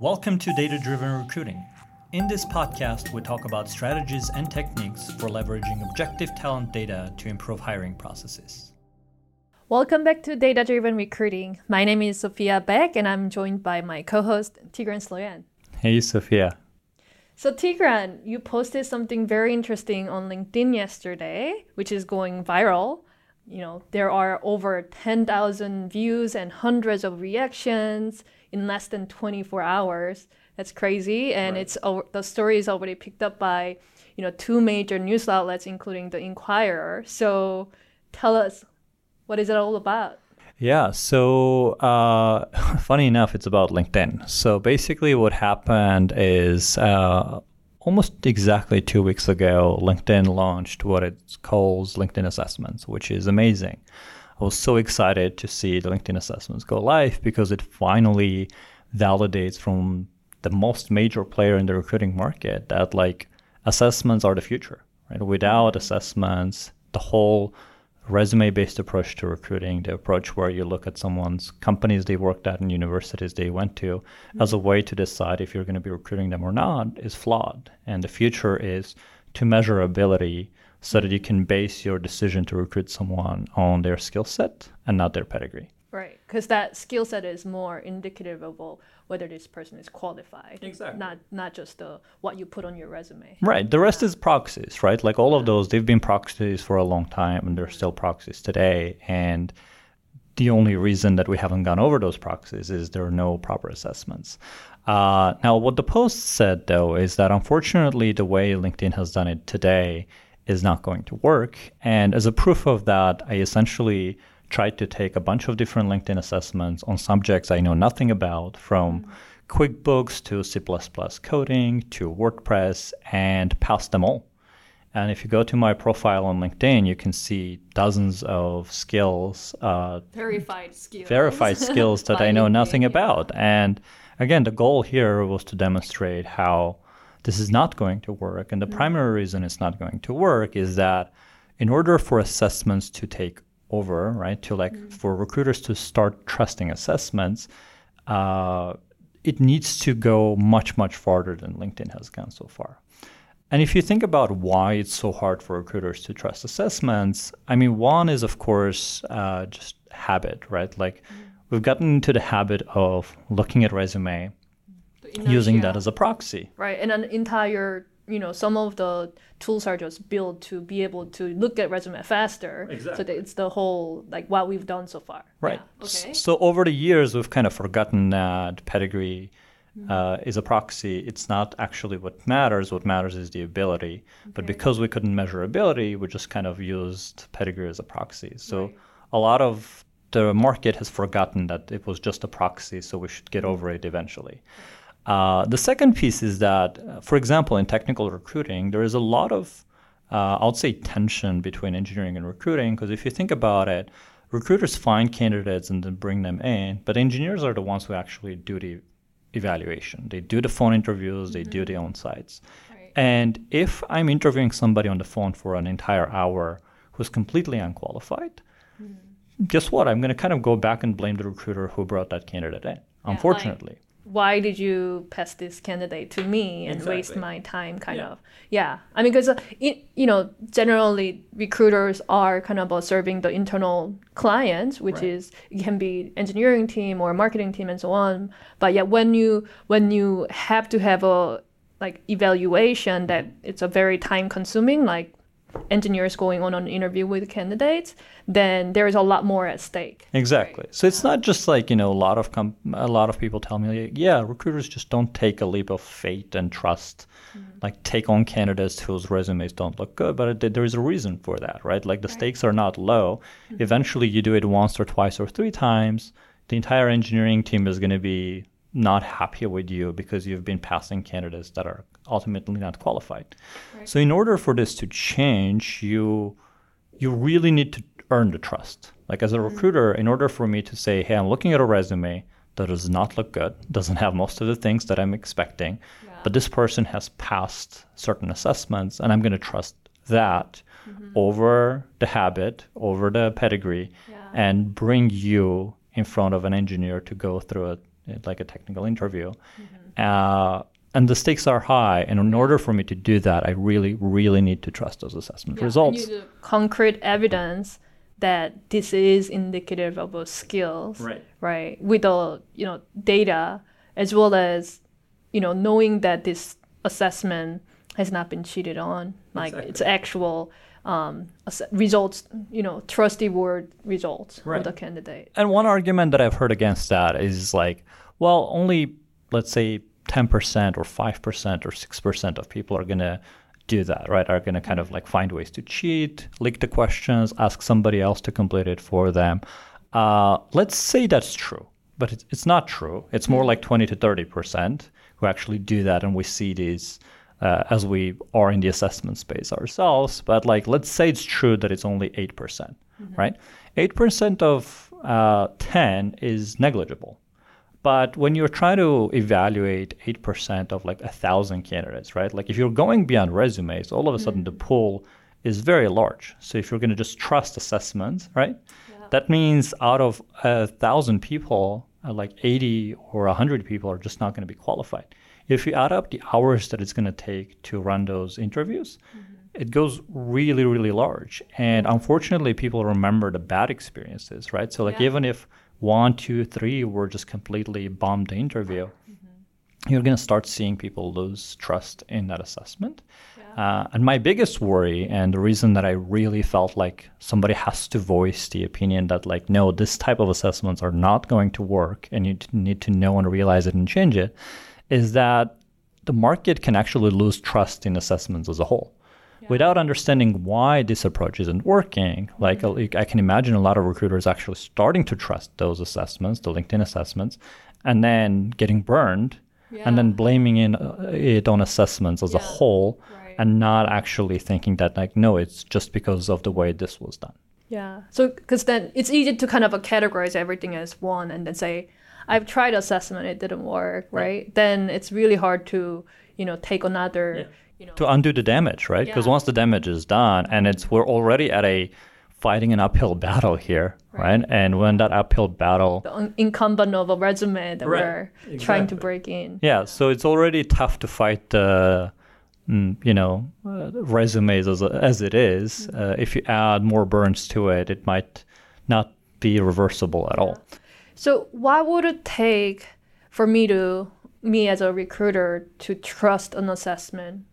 Welcome to Data Driven Recruiting. In this podcast, we talk about strategies and techniques for leveraging objective talent data to improve hiring processes. Welcome back to Data Driven Recruiting. My name is Sophia Beck, and I'm joined by my co host, Tigran Sloyan. Hey, Sophia. So, Tigran, you posted something very interesting on LinkedIn yesterday, which is going viral. You know, there are over 10,000 views and hundreds of reactions in less than 24 hours. That's crazy, and right. it's the story is already picked up by you know two major news outlets, including the Inquirer. So, tell us, what is it all about? Yeah, so uh, funny enough, it's about LinkedIn. So basically, what happened is uh, almost exactly two weeks ago, LinkedIn launched what it calls LinkedIn Assessments, which is amazing. I was so excited to see the LinkedIn assessments go live because it finally validates from the most major player in the recruiting market that like assessments are the future. Right? Without assessments, the whole resume based approach to recruiting, the approach where you look at someone's companies they worked at and universities they went to mm-hmm. as a way to decide if you're going to be recruiting them or not is flawed. And the future is to measure ability so that you can base your decision to recruit someone on their skill set and not their pedigree. Right, because that skill set is more indicative of whether this person is qualified. Exactly. Not not just the what you put on your resume. Right. The rest yeah. is proxies, right? Like all of those, they've been proxies for a long time, and they're still proxies today. And the only reason that we haven't gone over those proxies is there are no proper assessments. Uh, now, what the post said though is that unfortunately, the way LinkedIn has done it today is not going to work. And as a proof of that, I essentially tried to take a bunch of different LinkedIn assessments on subjects I know nothing about, from. QuickBooks to C coding to WordPress, and pass them all. And if you go to my profile on LinkedIn, you can see dozens of skills, uh, verified skills, verified skills that I know nothing about. And again, the goal here was to demonstrate how this is not going to work. And the mm-hmm. primary reason it's not going to work is that in order for assessments to take over, right, to like mm-hmm. for recruiters to start trusting assessments, uh, it needs to go much, much farther than LinkedIn has gone so far. And if you think about why it's so hard for recruiters to trust assessments, I mean, one is, of course, uh, just habit, right? Like mm-hmm. we've gotten into the habit of looking at resume, using that as a proxy. Right, and an entire you know some of the tools are just built to be able to look at resume faster exactly. so it's the whole like what we've done so far right yeah. okay so over the years we've kind of forgotten that pedigree mm-hmm. uh, is a proxy it's not actually what matters what matters is the ability okay. but because we couldn't measure ability we just kind of used pedigree as a proxy so right. a lot of the market has forgotten that it was just a proxy so we should get mm-hmm. over it eventually right. Uh, the second piece is that, uh, for example, in technical recruiting, there is a lot of, uh, I would say, tension between engineering and recruiting. Because if you think about it, recruiters find candidates and then bring them in, but engineers are the ones who actually do the evaluation. They do the phone interviews, they mm-hmm. do the on sites. Right. And if I'm interviewing somebody on the phone for an entire hour who's completely unqualified, mm-hmm. guess what? I'm going to kind of go back and blame the recruiter who brought that candidate in, yeah, unfortunately. Like why did you pass this candidate to me and exactly. waste my time kind yeah. of yeah i mean because uh, you know generally recruiters are kind of serving the internal clients which right. is it can be engineering team or marketing team and so on but yeah when you when you have to have a like evaluation that it's a very time consuming like engineers going on an interview with candidates, then there is a lot more at stake. Exactly. Right? So it's not just like you know a lot of com- a lot of people tell me, like, yeah, recruiters just don't take a leap of faith and trust, mm-hmm. like take on candidates whose resumes don't look good. But it, there is a reason for that, right? Like the right. stakes are not low. Mm-hmm. Eventually, you do it once or twice or three times. The entire engineering team is going to be not happy with you because you've been passing candidates that are ultimately not qualified. Right. So in order for this to change, you you really need to earn the trust. Like as a mm-hmm. recruiter, in order for me to say, "Hey, I'm looking at a resume that does not look good, doesn't have most of the things that I'm expecting, yeah. but this person has passed certain assessments, and I'm going to trust that mm-hmm. over the habit, over the pedigree, yeah. and bring you in front of an engineer to go through a like a technical interview. Mm-hmm. Uh, and the stakes are high. And in order for me to do that, I really, really need to trust those assessment yeah, results. concrete evidence that this is indicative of a skills, right? Right, with the you know data as well as you know knowing that this assessment has not been cheated on, like exactly. it's actual um, results, you know, trusty word results right. of the candidate. And one argument that I've heard against that is like, well, only let's say 10% or 5% or 6% of people are going to do that, right? Are going to kind of like find ways to cheat, leak the questions, ask somebody else to complete it for them. Uh, let's say that's true, but it's, it's not true. It's more like 20 to 30% who actually do that. And we see these uh, as we are in the assessment space ourselves. But like, let's say it's true that it's only 8%, percent mm hmm right? 8% of uh, 10 is negligible. But when you're trying to evaluate 8% of like a thousand candidates, right? Like if you're going beyond resumes, all of a sudden mm-hmm. the pool is very large. So if you're going to just trust assessments, right? Yeah. That means out of a thousand people, uh, like 80 or 100 people are just not going to be qualified. If you add up the hours that it's going to take to run those interviews, mm-hmm. it goes really, really large. And unfortunately, people remember the bad experiences, right? So, like, yeah. even if one, two, three were just completely bombed the interview, mm-hmm. you're going to start seeing people lose trust in that assessment. Yeah. Uh, and my biggest worry, and the reason that I really felt like somebody has to voice the opinion that, like, no, this type of assessments are not going to work, and you need to know and realize it and change it, is that the market can actually lose trust in assessments as a whole without understanding why this approach isn't working, like mm-hmm. I can imagine a lot of recruiters actually starting to trust those assessments, the LinkedIn assessments, and then getting burned yeah. and then blaming in, uh, it on assessments as yeah. a whole right. and not actually thinking that like no it's just because of the way this was done yeah so because then it's easy to kind of categorize everything as one and then say i've tried assessment it didn't work right, right. then it's really hard to you know take another yeah you know, to undo the damage, right? Because yeah. once the damage is done, and it's we're already at a fighting an uphill battle here, right? right? And when that uphill battle, the incumbent of a resume that right. we're exactly. trying to break in. Yeah, so it's already tough to fight the, mm, you know, uh, resumes as as it is. Mm-hmm. Uh, if you add more burns to it, it might not be reversible at yeah. all. So, what would it take for me to me as a recruiter to trust an assessment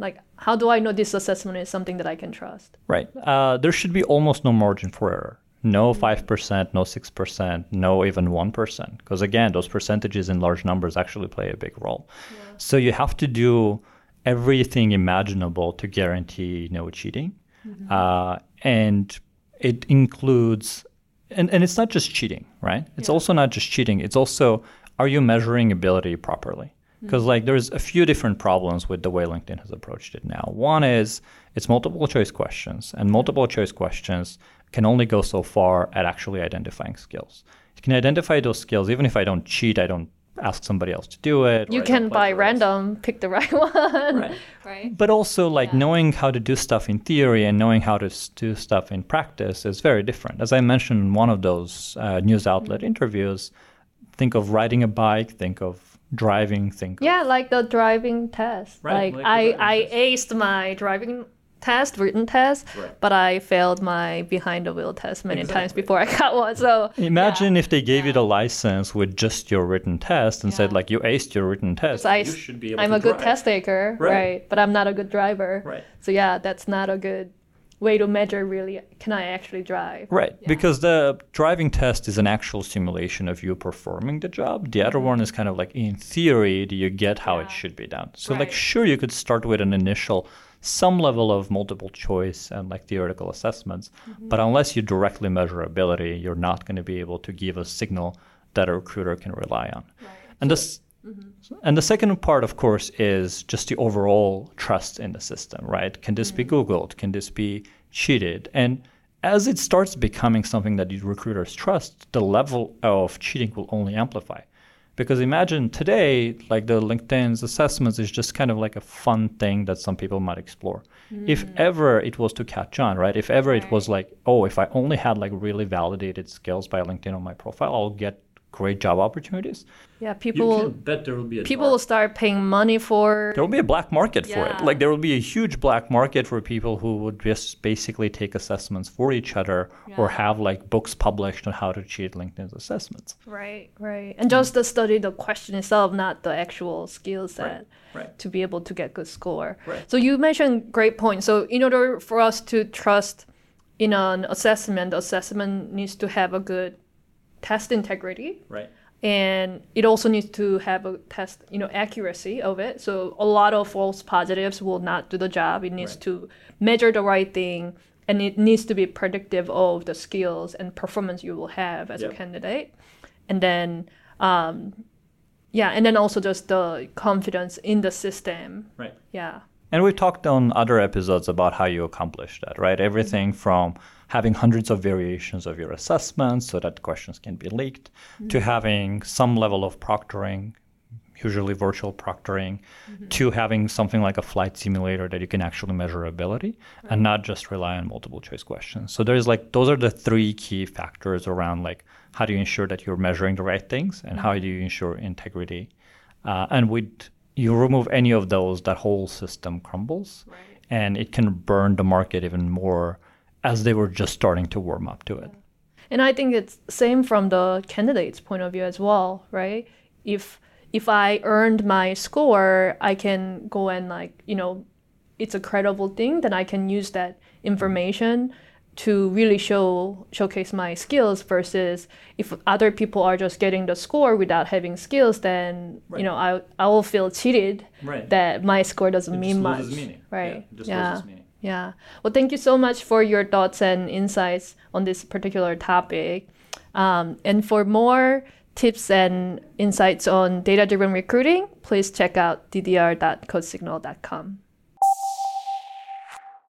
like, how do I know this assessment is something that I can trust? Right. Uh, there should be almost no margin for error. No 5%, mm-hmm. no 6%, no even 1%. Because again, those percentages in large numbers actually play a big role. Yeah. So you have to do everything imaginable to guarantee no cheating. Mm-hmm. Uh, and it includes, and, and it's not just cheating, right? It's yeah. also not just cheating. It's also, are you measuring ability properly? Mm. because like there's a few different problems with the way linkedin has approached it now one is it's multiple choice questions and multiple choice questions can only go so far at actually identifying skills you can identify those skills even if i don't cheat i don't ask somebody else to do it you can by random pick the right one right. right but also like yeah. knowing how to do stuff in theory and knowing how to do stuff in practice is very different as i mentioned in one of those uh, news outlet mm-hmm. interviews think of riding a bike think of driving think. Yeah, like the driving test. Right, like, like I, I test. aced my driving test, written test, right. but I failed my behind the wheel test many exactly. times before I got one. So imagine yeah. if they gave yeah. you the license with just your written test and yeah. said like you aced your written test. I, you should be able I'm a drive. good test taker, right. right? But I'm not a good driver. Right. So yeah, that's not a good way to measure really can I actually drive. Right, yeah. because the driving test is an actual simulation of you performing the job. The other one is kind of like in theory, do you get how yeah. it should be done? So right. like sure you could start with an initial some level of multiple choice and like theoretical assessments, mm-hmm. but unless you directly measure ability, you're not going to be able to give a signal that a recruiter can rely on. Right. And this Mm-hmm. And the second part, of course, is just the overall trust in the system, right? Can this mm-hmm. be Googled? Can this be cheated? And as it starts becoming something that these recruiters trust, the level of cheating will only amplify. Because imagine today, like the LinkedIn's assessments is just kind of like a fun thing that some people might explore. Mm. If ever it was to catch on, right? If ever right. it was like, oh, if I only had like really validated skills by LinkedIn on my profile, I'll get great job opportunities. Yeah, people will bet there will be people dark. will start paying money for. There will be a black market yeah. for it. Like there will be a huge black market for people who would just basically take assessments for each other yeah. or have like books published on how to cheat LinkedIn's assessments. Right, right, and just to study the question itself, not the actual skill set. Right. Right. To be able to get good score. Right. So you mentioned great point. So in order for us to trust in an assessment, the assessment needs to have a good test integrity. Right. And it also needs to have a test you know accuracy of it. So a lot of false positives will not do the job. It needs right. to measure the right thing and it needs to be predictive of the skills and performance you will have as yep. a candidate. And then um, yeah and then also just the confidence in the system. Right. Yeah and we've talked on other episodes about how you accomplish that right everything mm-hmm. from having hundreds of variations of your assessments so that questions can be leaked, mm-hmm. to having some level of proctoring, usually virtual proctoring, mm-hmm. to having something like a flight simulator that you can actually measure ability right. and not just rely on multiple choice questions. So there's like those are the three key factors around like how do you ensure that you're measuring the right things and mm-hmm. how do you ensure integrity. Uh, and with you remove any of those, that whole system crumbles, right. and it can burn the market even more as they were just starting to warm up to it. And I think it's same from the candidate's point of view as well, right? If if I earned my score, I can go and like, you know, it's a credible thing, then I can use that information to really show showcase my skills versus if other people are just getting the score without having skills then right. you know I I will feel cheated right. that my score doesn't it mean much right yeah, yeah. Yeah. Well, thank you so much for your thoughts and insights on this particular topic. Um, and for more tips and insights on data driven recruiting, please check out ddr.codesignal.com.